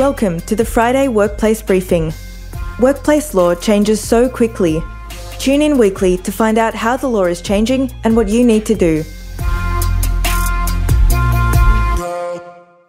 Welcome to the Friday Workplace Briefing. Workplace law changes so quickly. Tune in weekly to find out how the law is changing and what you need to do.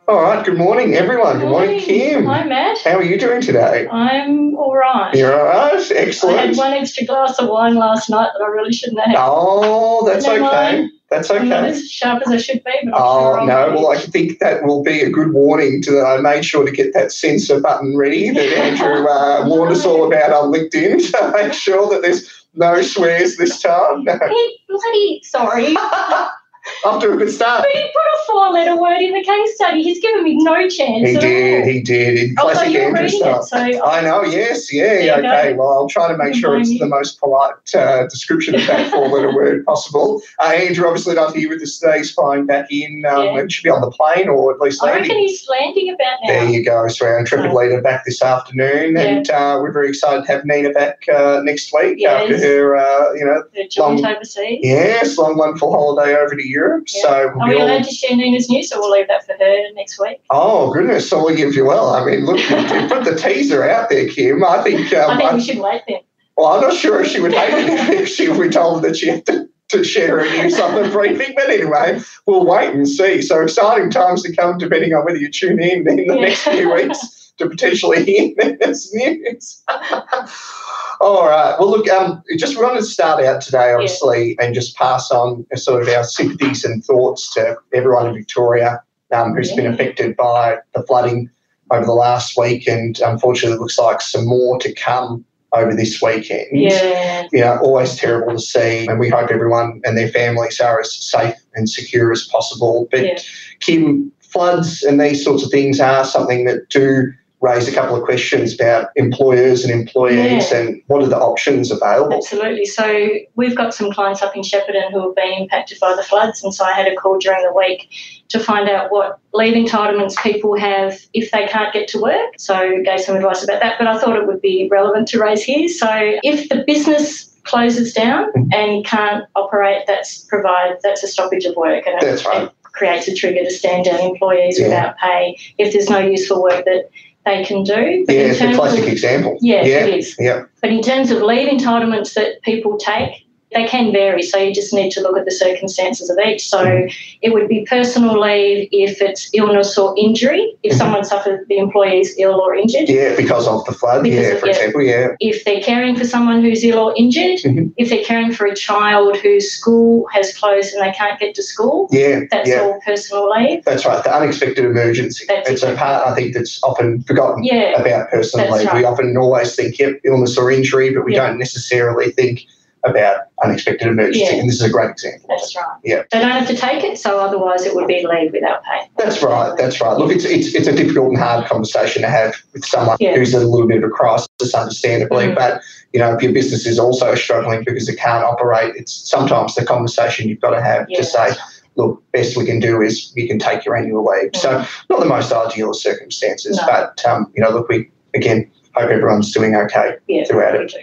All right, good morning, everyone. Good morning, Kim. Hi, Matt. How are you doing today? I'm all right. You're all right? Excellent. I had one extra glass of wine last night that I really shouldn't have. Oh, that's okay. mind. That's I'm not okay. as sharp as I should be, but Oh, sure no. Well, I think that will be a good warning to that. I made sure to get that censor button ready that Andrew uh, warned us all about on LinkedIn to make sure that there's no swears this time. No. He bloody sorry. To a good start. But he put a four-letter word in the case study. He's given me no chance. He did, he did. In Although classic you're Andrew reading it, so I know, yes, yeah, you okay. go. Well, I'll try to make sure it's the most polite uh, description of that four letter word possible. Uh, Andrew, obviously not here with us today. He's flying back in. Um, Yeah. It should be on the plane or at least I reckon landing. he's landing about now. There you go. So our intrepid So- leader back this afternoon, Yeah. and uh, we're very excited to have Nina back uh, next week Yes. after her, uh, you know, joint Long- overseas. yes, long wonderful holiday over to Europe. Yeah. So Are we'll we all allowed to share Nina's news, So we'll leave that for her next week? Oh goodness! So we give you well. I mean, look, you put the teaser out there, Kim. I think. Um, I think I- we should wait then. Well, I'm not sure if she would hate it if she if we told her that she had to, to share a news on the briefing. But anyway, we'll wait and see. So exciting times to come, depending on whether you tune in in the Yeah. next few weeks to potentially hear this news. All right. Well, look, um, just we wanted to start out today, obviously, and just pass on sort of our sympathies and thoughts to everyone in Victoria um, who's been affected by the flooding over the last week, and unfortunately, it looks like some more to come over this weekend. Yeah. You know, always terrible to see, and we hope everyone and their families are as safe and secure as possible. But Yeah. Kim, floods and these sorts of things are something that do raise a couple of questions about employers and employees Yeah. and what are the options available. Absolutely. So we've got some clients up in Shepparton who have been impacted by the floods, and so I had a call during the week to find out what leave entitlements people have if they can't get to work. So gave some advice about that, but I thought it would be relevant to raise here. So if the business closes down Mhm. and can't operate, that's provide that's a stoppage of work, and it, right. it creates a trigger to stand down employees Yeah. without pay if there's no useful work that they can do. But Yeah, it's a classic of- example. yeah, yeah, it is. yeah. But in terms of leave entitlements that people take, they can vary. So you just need to look at the circumstances of each. So Mm-hmm. it would be personal leave if it's illness or injury, if Mhm. someone suffered, the employee is ill or injured. Yeah, because of the flood. Because yeah, of- for yeah. example. Yeah, If they're caring for someone who's ill or injured, Mhm. if they're caring for a child whose school has closed and they can't get to school, yeah, that's yeah. all personal leave. That's right. The unexpected emergency. That's it's a part I think that's often forgotten Yeah, about personal leave. We often always think, yep, illness or injury, but we Yeah. don't necessarily think about unexpected emergency. Yeah. And this is a great example. that's right. Yeah. They don't have to take it, so otherwise it would be leave without pay. That's right. That's right. Look, it's, it's it's a difficult and hard conversation to have with someone Yeah. who's in a little bit of a crisis, understandably. Mm. But you know, if your business is also struggling because it can't operate, it's sometimes the conversation you've got to have Yeah, to say, right. look, best we can do is you can take your annual leave. So not the most ideal circumstances, No. but um, you know, look, we again hope everyone's doing okay yeah, throughout it.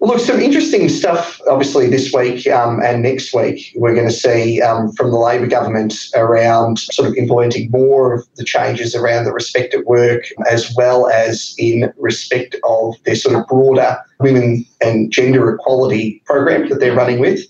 Well, look, some interesting stuff, obviously, this week um, and next week. We're going to see um, from the Labor government around sort of implementing more of the changes around the respect at work, as well as in respect of their sort of broader women and gender equality program that they're running with.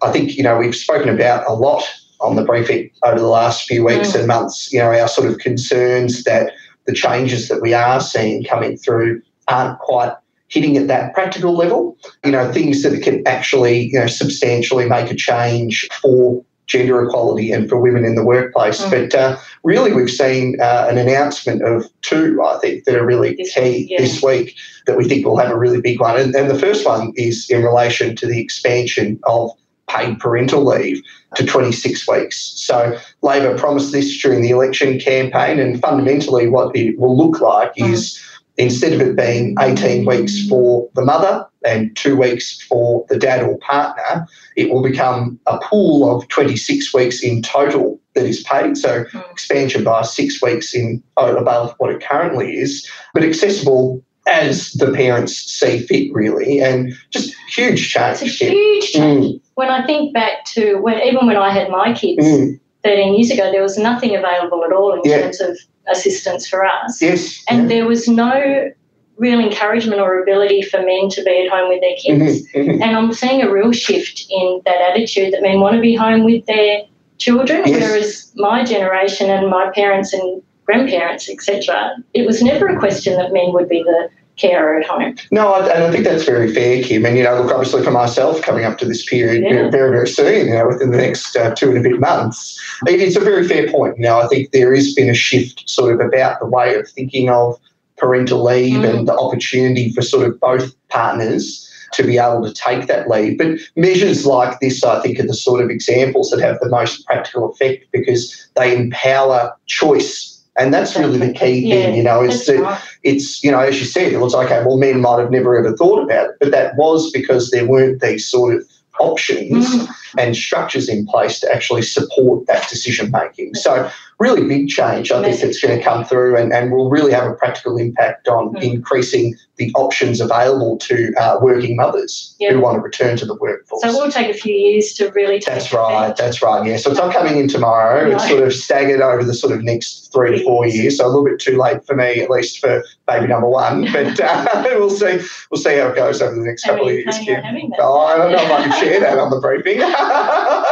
I think, you know, we've spoken about a lot on the briefing over the last few weeks Mm. and months, you know, our sort of concerns that the changes that we are seeing coming through aren't quite hitting at that practical level. You know, things that can actually, you know, substantially make a change for gender equality and for women in the workplace. Mm. But uh, really, we've seen uh, an announcement of two, I think, that are really This key week, yeah. this week that we think will have a really big one. And, and the first one is in relation to the expansion of paid parental leave to 26 weeks. So Labor promised this during the election campaign, and fundamentally, what it will look like Mm. is instead of it being 18 weeks for the mother and two weeks for the dad or partner, it will become a pool of 26 weeks in total that is paid. So Mm. expansion by six weeks in oh, above what it currently is, but accessible as the parents see fit, really, and just huge change. It's a huge change. Mm, When I think back to when even when I had my kids, mm, 13 years ago, there was nothing available at all in Yeah. terms of assistance for us. Yes. And yeah. there was no real encouragement or ability for men to be at home with their kids. Mhm, mhm. And I'm seeing a real shift in that attitude that men want to be home with their children, Yes. whereas my generation and my parents and grandparents, etc., it was never a question that men would be the carer at home. No, I, and I think that's very fair, Kim. And, you know, look, obviously for myself coming up to this period Yeah. very, very soon, you know, within the next uh, two and a bit months, it is a very fair point. You know, I think there has been a shift sort of about the way of thinking of parental leave Mm. and the opportunity for sort of both partners to be able to take that leave. But measures like this, I think, are the sort of examples that have the most practical effect because they empower choice. And that's really the key Yeah, thing, you know, is right. it's, you know, as you said, it was okay, well, men might have never ever thought about it, but that was because there weren't these sort of options Mm. and structures in place to actually support that decision making. So, really big change, I think, that's going to come through and, and will really have a practical impact on Mm. increasing the options available to uh, working mothers Yeah. who want to return to the workforce. So it will take a few years to really take That's right. That's right. Yeah. So it's not coming in tomorrow. It's sort of staggered over the sort of next three to four years. So a little bit too late for me, at least for baby number one. But uh, we'll see. We'll see how it goes over the next How couple are of years. Kim. Oh, I don't know if I can share that on the briefing.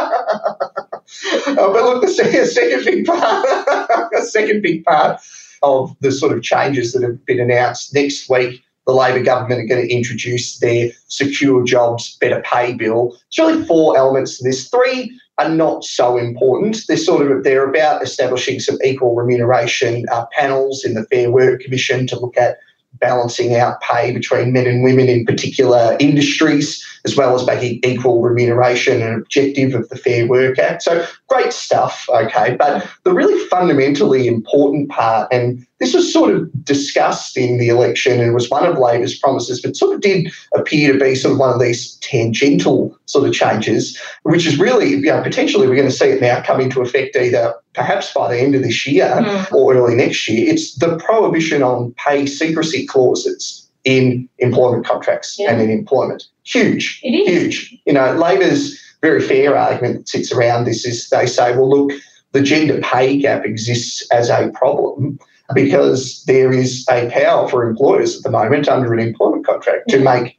Oh, but look, the second, big part, second big part of the sort of changes that have been announced next week. The Labor government are going to introduce their secure jobs, better pay bill. It's really four elements to this. Three are not so important. They're sort of they're about establishing some equal remuneration uh, panels in the Fair Work Commission to look at balancing out pay between men and women in particular industries, as well as making equal remuneration an objective of the Fair Work Act. So great stuff, okay. But the really fundamentally important part, and this was sort of discussed in the election and was one of Labor's promises, but sort of did appear to be sort of one of these tangential sort of changes, which is really, you know, potentially we're going to see it now come into effect either perhaps by the end of this year Mm. or early next year. It's the prohibition on pay secrecy clauses in employment contracts Yeah. and in employment. Huge, It is. huge. You know, Labor's very fair argument that sits around this is they say, well, look, the gender pay gap exists as a problem because there is a power for employers at the moment under an employment contract to make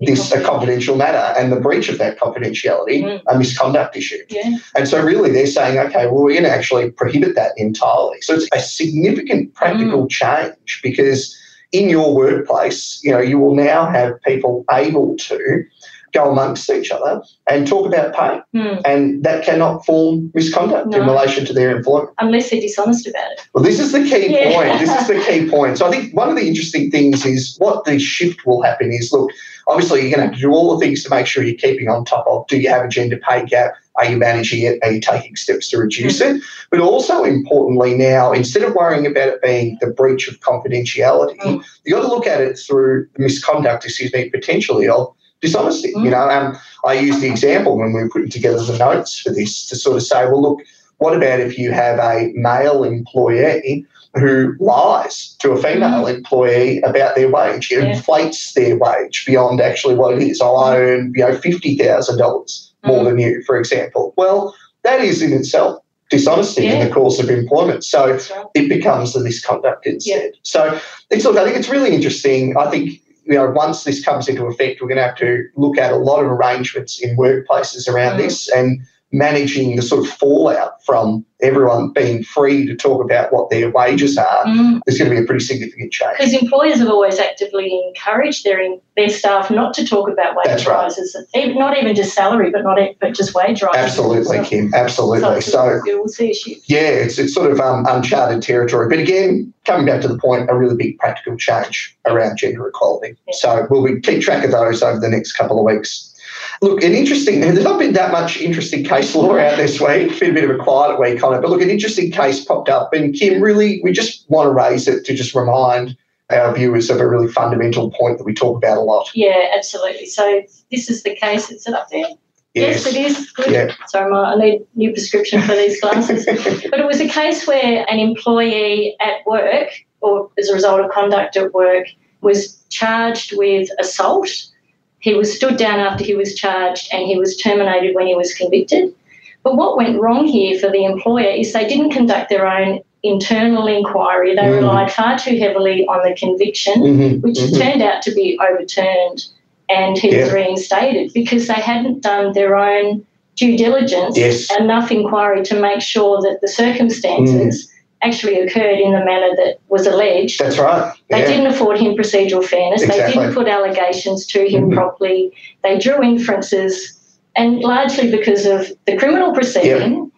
this a confidential matter and the breach of that confidentiality Mm. a misconduct issue. Yeah. And so, really, they're saying, okay, well, we're going to actually prohibit that entirely. So, it's a significant practical change because in your workplace, you know, you will now have people able to go amongst each other and talk about pay. Hmm. And that cannot form misconduct in relation to their employment. Unless they're dishonest about it. Well, this is the key Yeah. point. This is the key point. So I think one of the interesting things is what the shift will happen is look, obviously you're going to have to do all the things to make sure you're keeping on top of. Do you have a gender pay gap? Are you managing it? Are you taking steps to reduce it? But also importantly now, instead of worrying about it being the breach of confidentiality, Mm. you've got to look at it through misconduct, excuse me, potentially of dishonesty. Mm. You know, um, I used the example when we were putting together the notes for this to sort of say, well, look, what about if you have a male employee who lies to a female employee about their wage, Yeah. inflates their wage beyond actually what it is? I earn, you know, fifty thousand dollars more Mm. than you, for example. Well, that is in itself dishonesty in the course of employment. So right. it becomes the misconduct instead. So it's look, I think it's really interesting. I think you know once this comes into effect, we're going to have to look at a lot of arrangements in workplaces around Mm. this and managing the sort of fallout from everyone being free to talk about what their wages are. Mm. There's going to be a pretty significant change. Because employers have always actively encouraged their their staff not to talk about wage That's rises, not even just salary, but not but just wage rises. Absolutely, So- Kim. Absolutely. So will see a shift. yeah, it's it's sort of um, uncharted territory. But again, coming back to the point, a really big practical change around gender equality. Yeah. So we'll be, keep track of those over the next couple of weeks. Look, an interesting, there's not been that much interesting case law out this week. It's been a bit of a quiet week on it. But look, an interesting case popped up. And Kim, really, we just want to raise it to just remind our viewers of a really fundamental point that we talk about a lot. Yeah, absolutely. So this is the case. Is it up there? Yes, it is. Good. Yeah. Sorry, my, I need new prescription for these glasses. but it was a case where an employee at work, or as a result of conduct at work, was charged with assault. He was stood down after he was charged, and he was terminated when he was convicted. But what went wrong here for the employer is they didn't conduct their own internal inquiry. They Mm. relied far too heavily on the conviction, Mhm, which mhm. turned out to be overturned, and he was reinstated because they hadn't done their own due diligence, Yes. enough inquiry to make sure that the circumstances actually occurred in the manner that was alleged. That's right. They Yeah. didn't afford him procedural fairness. They didn't put allegations to him Mhm. properly. They drew inferences, and largely because of the criminal proceeding.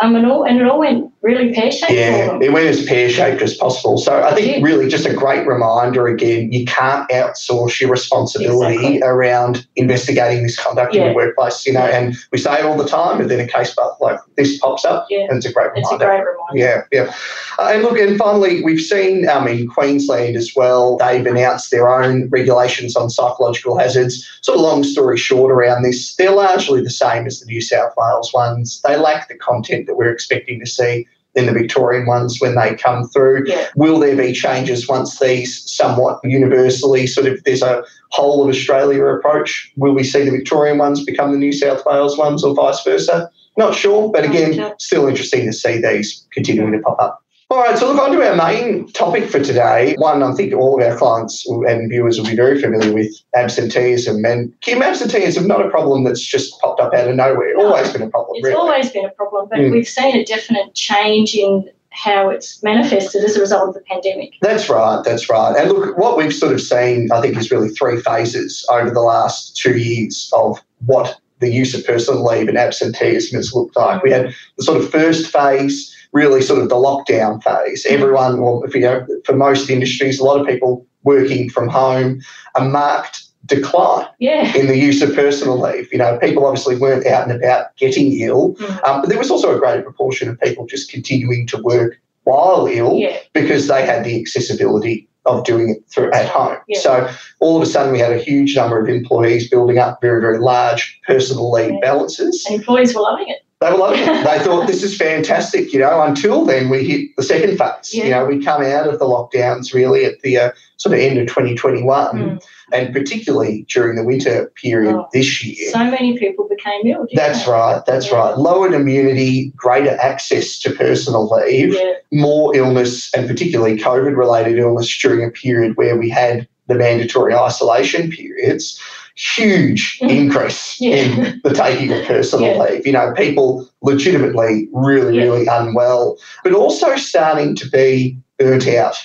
Um, and, all, and it all went really pear shaped Yeah, it went as pear shaped as possible. So I think Yeah. really just a great reminder again, you can't outsource your responsibility Exactly. around investigating misconduct in the workplace, you know, and we say it all the time, but then a case like this pops up Yeah. and it's a great It's a reminder. great reminder. Yeah, yeah. Uh, and look, and finally, we've seen um, in Queensland as well, they've announced their own regulations on psychological hazards. Sort of long story short around this, they're largely the same as the New South Wales ones. They lack the content that we're expecting to see in the Victorian ones when they come through. Yeah. Will there be changes once these somewhat universally sort of there's a whole of Australia approach? Will we see the Victorian ones become the New South Wales ones or vice versa? Not sure, but again, still interesting to see these continuing to pop up. All right, so look on to our main topic for today. One, I think all of our clients and viewers will be very familiar with absenteeism. And Kim, absenteeism not a problem that's just popped up out of nowhere. No. Always been a problem, It's really. always been a problem, but Mm. we've seen a definite change in how it's manifested as a result of the pandemic. That's right, that's right. And look, what we've sort of seen, I think, is really three phases over the last two years of what the use of personal leave and absenteeism has looked like. We had the sort of first phase, really sort of the lockdown phase. Everyone, well, if you know, for most industries, a lot of people working from home, a marked decline Yeah. in the use of personal leave. You know, people obviously weren't out and about getting ill, Mm. um, but there was also a greater proportion of people just continuing to work while ill Yeah. because they had the accessibility of doing it through at home. Yeah. So all of a sudden we had a huge number of employees building up very, very large personal leave balances. And employees were loving it. They were loving it. They thought this is fantastic, you know, until then we hit the second phase. You know, we come out of the lockdowns really at the uh, sort of end of 2021 Mm. and particularly during the winter period Oh. this year. So many people became ill. That's they? right, that's Yeah. right. Lowered immunity, greater access to personal leave Yeah. more illness and particularly COVID related illness during a period where we had the mandatory isolation periods, huge increase Yeah. in the taking of personal Yeah. leave. You know, people legitimately really, Yeah. really unwell, but also starting to be burnt out.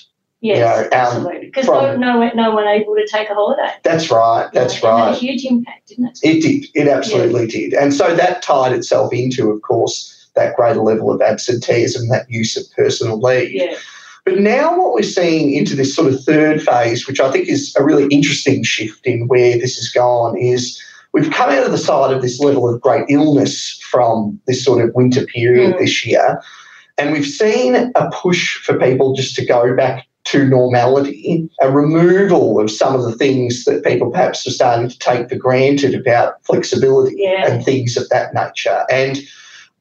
Yes, You know, um, absolutely. Because no, no, no one able to take a holiday. That's right, that's It had right. a huge impact, didn't it? It did. It absolutely did. And so that tied itself into, of course, that greater level of absenteeism, that use of personal leave. But now what we're seeing into this sort of third phase, which I think is a really interesting shift in where this has gone, is we've come out of the side of this level of great illness from this sort of winter period Mm. this year. And we've seen a push for people just to go back to normality, a removal of some of the things that people perhaps are starting to take for granted about flexibility Yeah. and things of that nature. And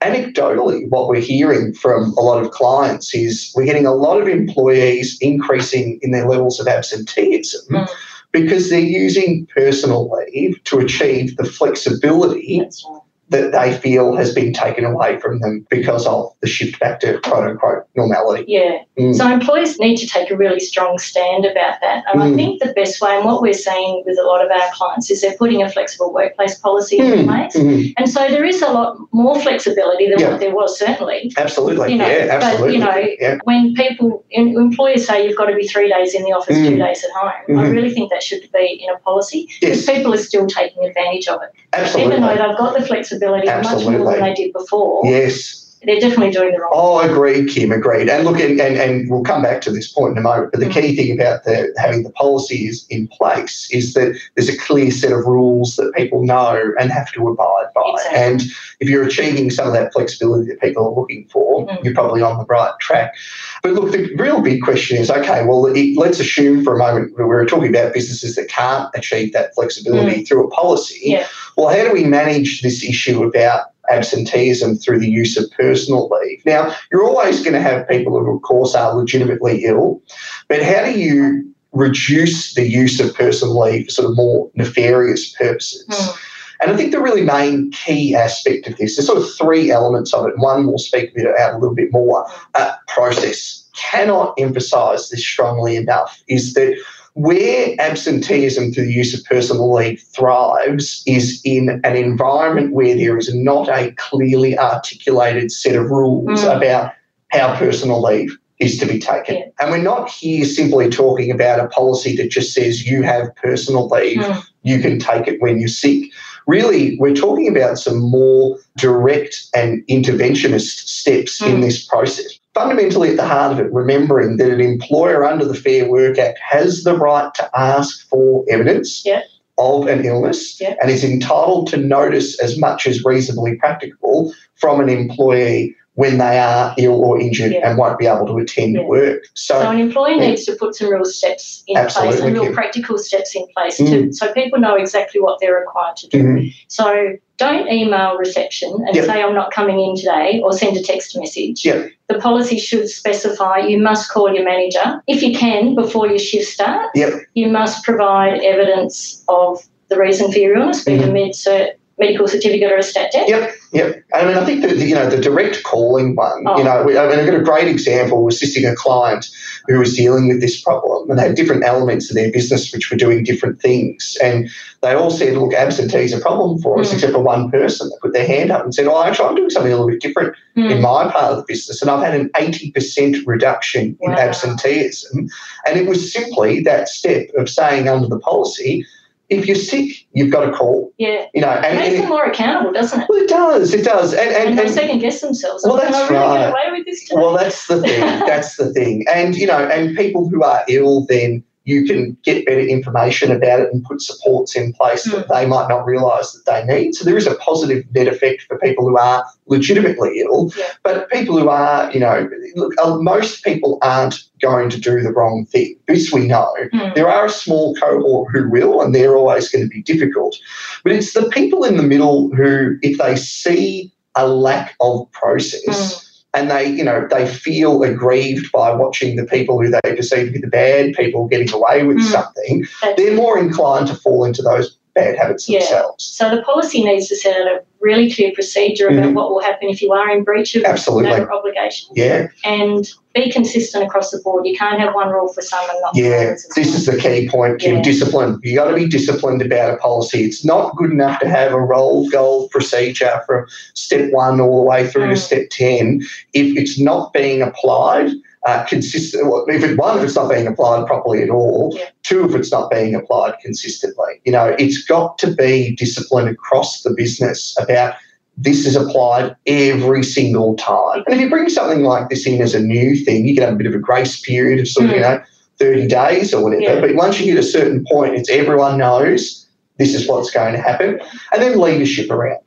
anecdotally, what we're hearing from a lot of clients is we're getting a lot of employees increasing in their levels of absenteeism Mm. because they're using personal leave to achieve the flexibility right. That they feel has been taken away from them because of the shift back to quote unquote normality. Yeah. Mm. So employers need to take a really strong stand about that. And Mm. I think the best way, and what we're seeing with a lot of our clients, is they're putting a flexible workplace policy in Mm. place. Mhm. And so there is a lot more flexibility than Yeah. what there was, certainly. Absolutely. You know, yeah, but, absolutely. you know, yeah. When people, em- employers say you've got to be three days in the office, two Mm. days at home, I Mhm. really think that should be in a policy because Yes, people are still taking advantage of it. Absolutely. Even though they've got the flexibility much Absolutely. more than they did before, Yes. They're definitely doing the wrong Oh, agreed, Kim, agreed. And look, and, and, and we'll come back to this point in a moment, but the Mm. key thing about the, having the policies in place is that there's a clear set of rules that people know and have to abide by. Exactly. And if you're achieving some of that flexibility that people are looking for, Mm. you're probably on the right track. But look, the real big question is okay, well, it, let's assume for a moment we're talking about businesses that can't achieve that flexibility through a policy. Yeah. Well, how do we manage this issue about absenteeism through the use of personal leave? Now, you're always going to have people who, of course, are legitimately ill, but how do you reduce the use of personal leave for sort of more nefarious purposes? Mm. And I think the really main key aspect of this, there's sort of three elements of it. One we'll speak a bit out a little bit more. Uh, process. Cannot emphasise this strongly enough is that where absenteeism through the use of personal leave thrives is in an environment where there is not a clearly articulated set of rules Mm. about how personal leave is to be taken. Yeah. And we're not here simply talking about a policy that just says you have personal leave, Mm. you can take it when you're sick. Really, we're talking about some more direct and interventionist steps in Mm. this process. Fundamentally, at the heart of it, remembering that an employer under the Fair Work Act has the right to ask for evidence Yeah. of an illness Yeah. and is entitled to notice as much as reasonably practicable from an employee when they are ill or injured Yeah. and won't be able to attend Yeah. work. So an employer yeah. needs to put some real steps in place Absolutely, and real Kim. practical steps in place Mm. to so people know exactly what they're required to do. Mhm. So don't email reception and say I'm not coming in today or send a text message. The policy should specify you must call your manager. If you can before your shift starts, Yep. you must provide evidence of the reason for your illness, be it a mm-hmm. med cert, medical certificate or a stat dec. Yep, yep. I mean, I think that you know the direct calling one. Oh. You know, I mean, I got a great example of assisting a client who was dealing with this problem, and they had different elements of their business which were doing different things, and they all said, "Look, absentee is a problem for us," Mm. except for one person that put their hand up and said, "Oh, actually, I'm doing something a little bit different Hmm. in my part of the business, and I've had an 80% reduction in Wow. absenteeism," and it was simply that step of saying under the policy. If you're sick, you've got to call. Yeah. You know, It and, makes and them more accountable, doesn't it? well, it does, it does, and, And, and, they second guess themselves. Well, that's I really right. get away with this? Well, that's the thing. That's the thing. And, you know, and people who are ill, then you can get better information about it and put supports in place that they might not realise that they need. So there is a positive net effect for people who are legitimately ill. Yeah. But people who are, you know, look, uh, most people aren't going to do the wrong thing. This we know. Hmm. There are a small cohort who will, and they're always going to be difficult. But it's the people in the middle who, if they see a lack of process, and they, you know, they feel aggrieved by watching the people who they perceive to be the bad people getting away with Mm. something, they're more inclined to fall into those bad habits Yeah. themselves. So the policy needs to set out a really clear procedure about Mhm. what will happen if you are in breach of Absolutely. that obligation Yeah, and be consistent across the board. You can't have one rule for some and not for yeah. others. as This well. is the key point, Kim. Yeah. Discipline. You got to be disciplined about a policy. It's not good enough to have a roll gold procedure from step one all the way through to Mm. step ten if it's not being applied. Uh, consistent. Well, if it, one, if it's not being applied properly at all. Yeah. Two, if it's not being applied consistently. You know, it's got to be discipline across the business about this is applied every single time. And if you bring something like this in as a new thing, you can have a bit of a grace period of sort of, you Mm. know, 30 days or whatever. Yeah. But once you hit a certain point, it's everyone knows this is what's going to happen. And then leadership around.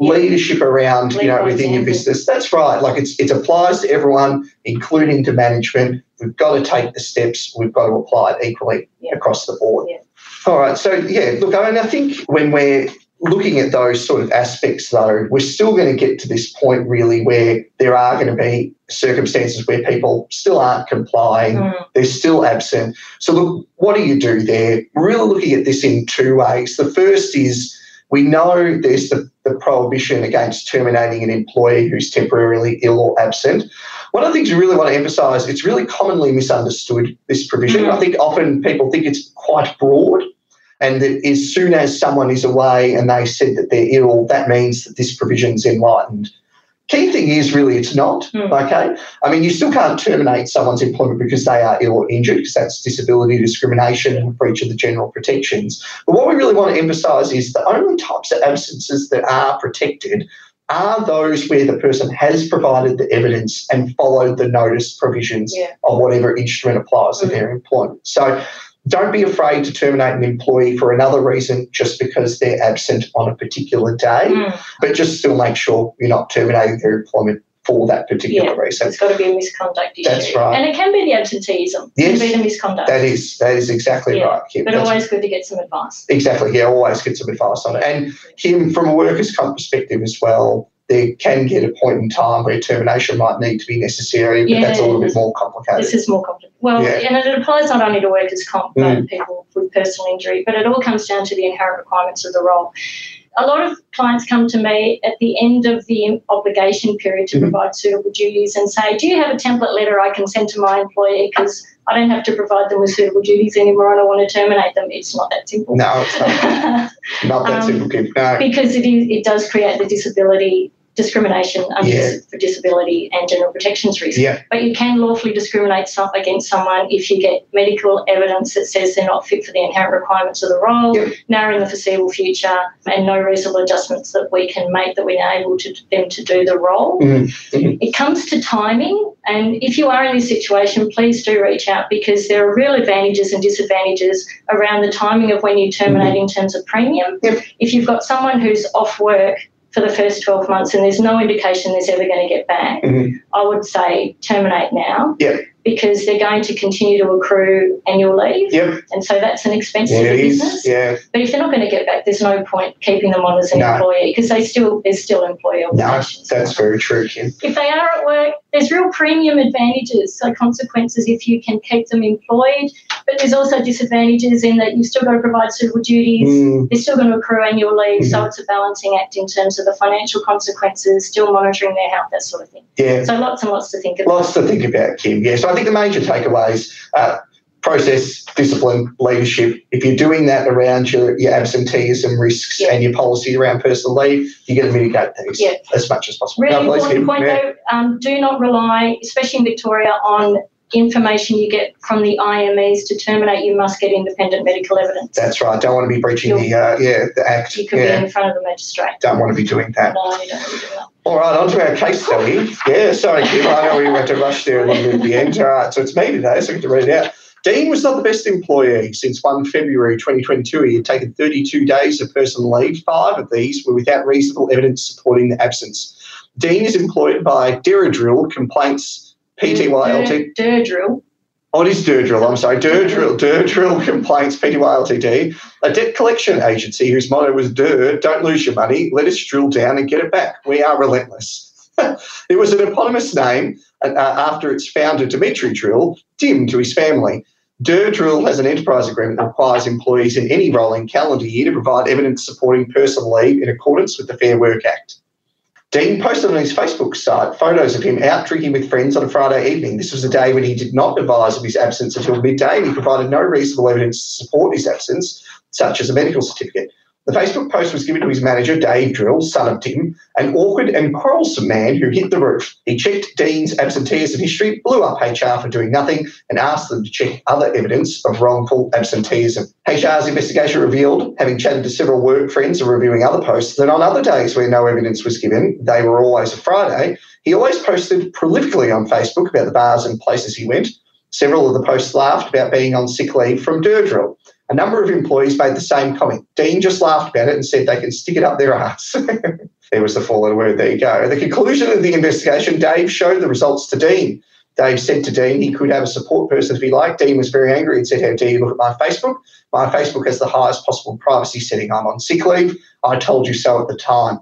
Leadership around, you know, within your business. That's right. Like it's it applies to everyone, including to management. We've got to take the steps. We've got to apply it equally Yeah. across the board. Yeah. All right. So yeah, look, I mean, I think when we're looking at those sort of aspects, though, we're still going to get to this point really where there are going to be circumstances where people still aren't complying, Mm. they're still absent. So, look, what do you do there? We're really looking at this in two ways. The first is we know there's the, the prohibition against terminating an employee who's temporarily ill or absent. One of the things we really want to emphasise, it's really commonly misunderstood, this provision. Mm. I think often people think it's quite broad and that as soon as someone is away and they said that they're ill, that means that this provision's enlivened. Key thing is really it's not, Hmm. okay? I mean, you still can't terminate someone's employment because they are ill or injured, because that's disability discrimination and breach of the general protections. But what we really want to emphasise is the only types of absences that are protected are those where the person has provided the evidence and followed the notice provisions Yeah. of whatever instrument applies to Mhm. their employment. So don't be afraid to terminate an employee for another reason just because they're absent on a particular day, Mm. but just still make sure you're not terminating their employment for that particular Yeah. reason. It's got to be a misconduct issue. That's right. And it can be the absenteeism. It Yes. can be the misconduct. That is that is exactly Yeah, right, Kim. but That's- always good to get some advice. exactly, yeah, always get some advice on it. And Kim, from a workers' comp perspective as well, there can get a point in time where termination might need to be necessary, but that's a little bit more complicated. This is more complicated. Well, Yeah. and it applies not only to workers' comp, but Mm. people with personal injury, but it all comes down to the inherent requirements of the role. a lot of clients come to me at the end of the obligation period to Mhm. provide suitable duties and say, Do you have a template letter I can send to my employee because I don't have to provide them with suitable duties anymore and I want to terminate them? It's not that simple. No, it's not, not that Um, simple, No. because it, is, it does create the disability discrimination under Yeah. for disability and general protections risk. Yeah. But you can lawfully discriminate some, against someone if you get medical evidence that says they're not fit for the inherent requirements of the role, Yep. now in the foreseeable future, and no reasonable adjustments that we can make that we enable to, them to do the role. Mhm. Mhm. It comes to timing, and if you are in this situation, please do reach out because there are real advantages and disadvantages around the timing of when you terminate in terms of premium. Yep. If you've got someone who's off work for the first 12 months and there's no indication there's ever going to get back, Mhm. I would say terminate now. Yep. Because they're going to continue to accrue annual leave, Yep. and so that's an expense Yeah, to the is. business. Yeah. But if they're not going to get back, there's no point keeping them on as an No. employee because they still there's still employee No, that's very true, Kim. If they are at work, there's real premium advantages, so consequences if you can keep them employed, but there's also disadvantages in that you've still got to provide suitable duties, Mm, they're still going to accrue annual leave, so Mhm. it's a balancing act in terms of the financial consequences, still monitoring their health, that sort of thing. yeah. So lots and lots to think about. Lots to think about, Kim. Yeah. So I think the major takeaways uh, process, discipline, leadership. If you're doing that around your, your absenteeism risks Yeah. and your policy around personal leave, you're going to mitigate these Yeah. as much as possible. Really No, important point Yeah. though, um, do not rely, especially in Victoria, on information you get from the IMEs to terminate, you must get independent medical evidence. That's right. Don't want to be breaching the uh, yeah the act. you could Yeah. be in front of the magistrate. Don't want to be doing that. No, you don't want to do that. All right, on to our case study. Yeah, sorry, Kim. I know we had to rush there a little bit at the end. All right, so it's me today, so I get to read it out. Dean was not the best employee. Since 1 February 2022, he had taken 32 days of personal leave. Five of these were without reasonable evidence supporting the absence. Dean is employed by Derridrill Complaints Pty Dir- Durdrill. Oh, it is Durdrill, I'm sorry. Durdrill, Durdrill Complaints Pty Ltd, a debt collection agency whose motto was Dur, don't lose your money, let us drill down and get it back. We are relentless. it was an eponymous name uh, after its founder, Dimitri Drill, Dim to his family. Durdrill has an enterprise agreement that requires employees in any rolling calendar year to provide evidence supporting personal leave in accordance with the Fair Work Act. Dean posted on his Facebook site photos of him out drinking with friends on a Friday evening. This was a day when he did not advise of his absence until midday and he provided no reasonable evidence to support his absence, such as a medical certificate. The Facebook post was given to his manager, Dave Drill, son of Tim, an awkward and quarrelsome man who hit the roof. He checked Dean's absenteeism history, blew up HR for doing nothing, and asked them to check other evidence of wrongful absenteeism. HR's investigation revealed, having chatted to several work friends and reviewing other posts, that on other days where no evidence was given, they were always a Friday, he always posted prolifically on Facebook about the bars and places he went. Several of the posts laughed about being on sick leave from Durdrill. A number of employees made the same comment. Dean just laughed about it and said they can stick it up their ass. there was the letter word. There you go. At the conclusion of the investigation, Dave showed the results to Dean. Dave said to Dean he could have a support person if he liked. Dean was very angry and said, How dare you look at my Facebook? My Facebook has the highest possible privacy setting. I'm on sick leave. I told you so at the time.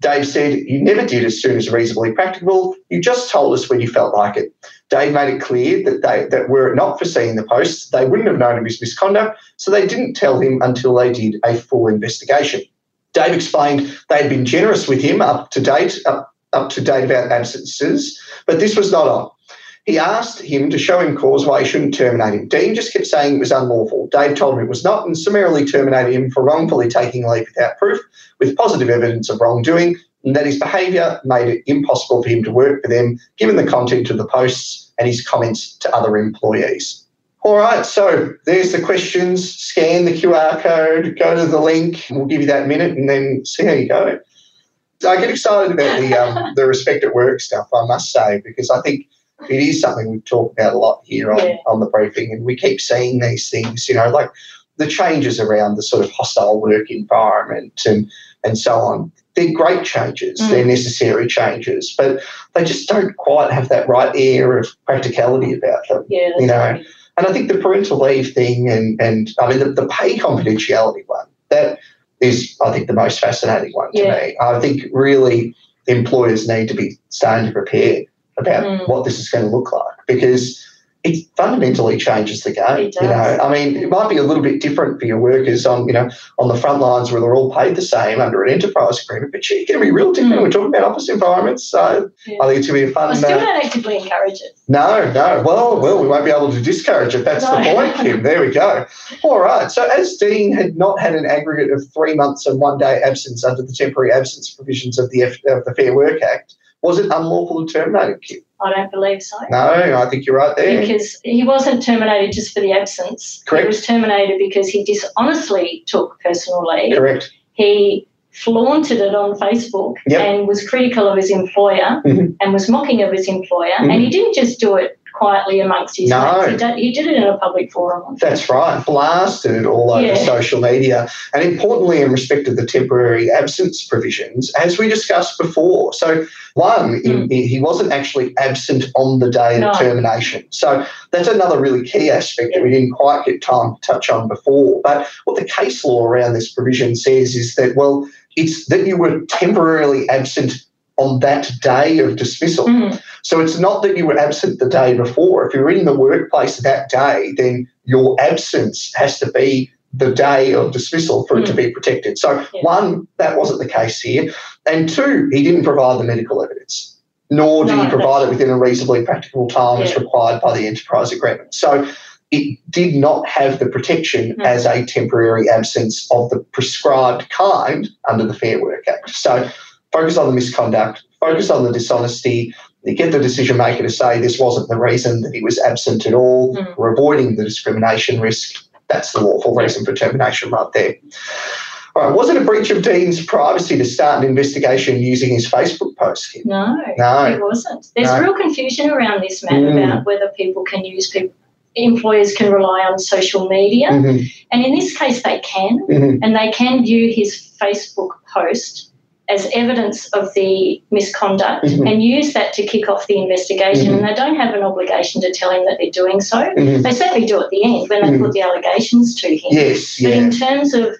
Dave said, You never did as soon as reasonably practicable. You just told us when you felt like it. Dave made it clear that they that were it not for seeing the posts, they wouldn't have known of his misconduct, so they didn't tell him until they did a full investigation. Dave explained they had been generous with him up to date, up, up to date about absences, but this was not on. He asked him to show him cause why he shouldn't terminate him. Dean just kept saying it was unlawful. Dave told him it was not and summarily terminated him for wrongfully taking leave without proof, with positive evidence of wrongdoing, and that his behaviour made it impossible for him to work for them, given the content of the posts and his comments to other employees. All right, so there's the questions. Scan the QR code, go to the link. We'll give you that minute and then see how you go. I get excited about the um, the respect at work stuff, I must say, because I think it is something we've talked about a lot here on, Yeah. on the briefing, and we keep seeing these things, you know, like the changes around the sort of hostile work environment and and so on. They're great changes, Mm. they're necessary changes, but they just don't quite have that right air of practicality about them. Yeah, You know, right. And I think the parental leave thing and, and I mean, the, the pay confidentiality one, that is, I think, the most fascinating one to Yeah. me. I think really employers need to be starting to prepare about Mm. what this is going to look like because it fundamentally changes the game. It does. You know, I mean, it might be a little bit different for your workers on, you know, on the front lines where they're all paid the same under an enterprise agreement, but it's going to be real different. Mm. We're talking about office environments, so Yeah. I think it's going to be a fun. I still uh, don't actively encourage it. no, no. Well, well, we won't be able to discourage it. That's the point, Kim. There we go. All right. So, as Dean had not had an aggregate of three months and one day absence under the temporary absence provisions of the F- of the Fair Work Act, was it unlawful to terminate him, Kim? I don't believe so. No, I think you're right there. Because he wasn't terminated just for the absence. Correct. He was terminated because he dishonestly took personal leave. Correct. He flaunted it on Facebook Yep. and was critical of his employer Mhm. and was mocking of his employer. Mhm. And he didn't just do it quietly amongst his No. mates. He did, he did it in a public forum. That's right. Blasted it all over Yeah. social media. And importantly, in respect of the temporary absence provisions, as we discussed before. So, one, Mm. he, he wasn't actually absent on the day No. of termination. So, that's another really key aspect that we didn't quite get time to touch on before. But what the case law around this provision says is that, well, it's that you were temporarily absent on that day of dismissal. Mm. So it's not that you were absent the day before. If you're in the workplace that day, then your absence has to be the day of dismissal for it to be protected. So, Yeah. one, that wasn't the case here. And two, he didn't provide the medical evidence, nor did No, he provide it within a reasonably practical time as required by the enterprise agreement. So, it did not have the protection No. as a temporary absence of the prescribed kind under the Fair Work Act. So, focus on the misconduct, focus on the dishonesty, get the decision maker to say this wasn't the reason that he was absent at all, Mm. we're avoiding the discrimination risk. That's the lawful reason for termination right there. All right, was it a breach of Dean's privacy to start an investigation using his Facebook post? No, No. it wasn't. There's No. real confusion around this, Matt, Mm. about whether people can use people. Employers can rely on social media, Mhm, and in this case, they can, mhm. and they can view his Facebook post as evidence of the misconduct Mhm. and use that to kick off the investigation. Mhm. And they don't have an obligation to tell him that they're doing so. Mhm. They certainly do at the end when they Mhm. put the allegations to him. Yes, But yeah. in terms of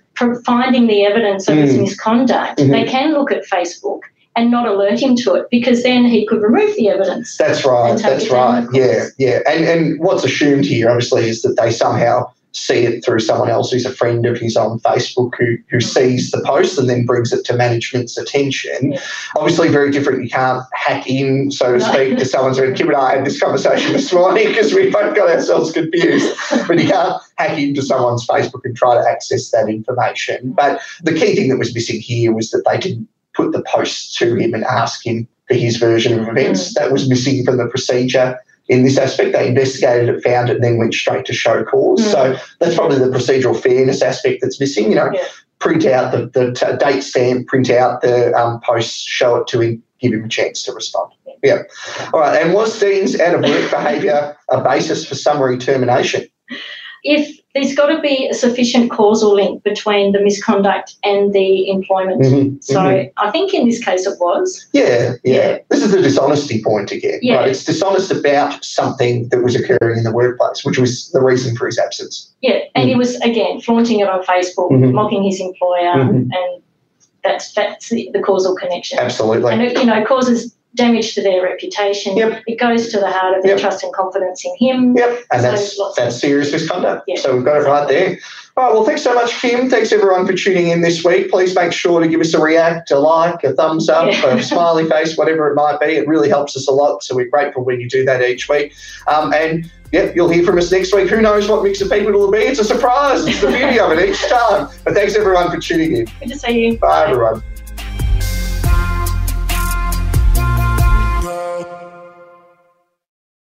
finding the evidence of his Mm. misconduct, they can look at Facebook and not alert him to it because then he could remove the evidence. That's right. That's right. Yeah, yeah. And and what's assumed here, obviously, is that they somehow see it through someone else who's a friend of his on Facebook who who sees the post and then brings it to management's attention. Yeah. Obviously, very different. You can't hack in, so to No. speak, to someone's. Kim and I had this conversation this morning because we both got ourselves confused. But you can't hack into someone's Facebook and try to access that information. But the key thing that was missing here was that they didn't put the post to him and ask him for his version of events. Mm. That was missing from the procedure in this aspect. They investigated it, found it, and then went straight to show cause. Mm. So that's probably the procedural fairness aspect that's missing. You know, Yeah. print out the, the t- date stamp, print out the um, post, show it to him, give him a chance to respond. Yeah. All right. And was Dean's out of work behaviour a basis for summary termination? If there's got to be a sufficient causal link between the misconduct and the employment. Mhm, So mhm. I think in this case it was. Yeah, yeah, Yeah. This is the dishonesty point again. Yeah. Right? It's dishonest about something that was occurring in the workplace, which was the reason for his absence. Yeah, and Mm. he was again flaunting it on Facebook, Mhm. mocking his employer, Mhm. and that's that's the, the causal connection. Absolutely. And it, you know, causes damage to their reputation. Yep. It goes to the heart of their Yep. trust and confidence in him. Yep, and So that's that's serious misconduct. Yeah. So we've got it right there. All right, well, thanks so much, Kim. Thanks everyone for tuning in this week. Please make sure to give us a react, a like, a thumbs up, Yeah. a smiley face, whatever it might be. It really helps us a lot. So we're grateful when you do that each week. Um, and yep, you'll hear from us next week. Who knows what mix of people it'll be? It's a surprise. It's the beauty of it each time. But thanks everyone for tuning in. Good to see you. Bye everyone.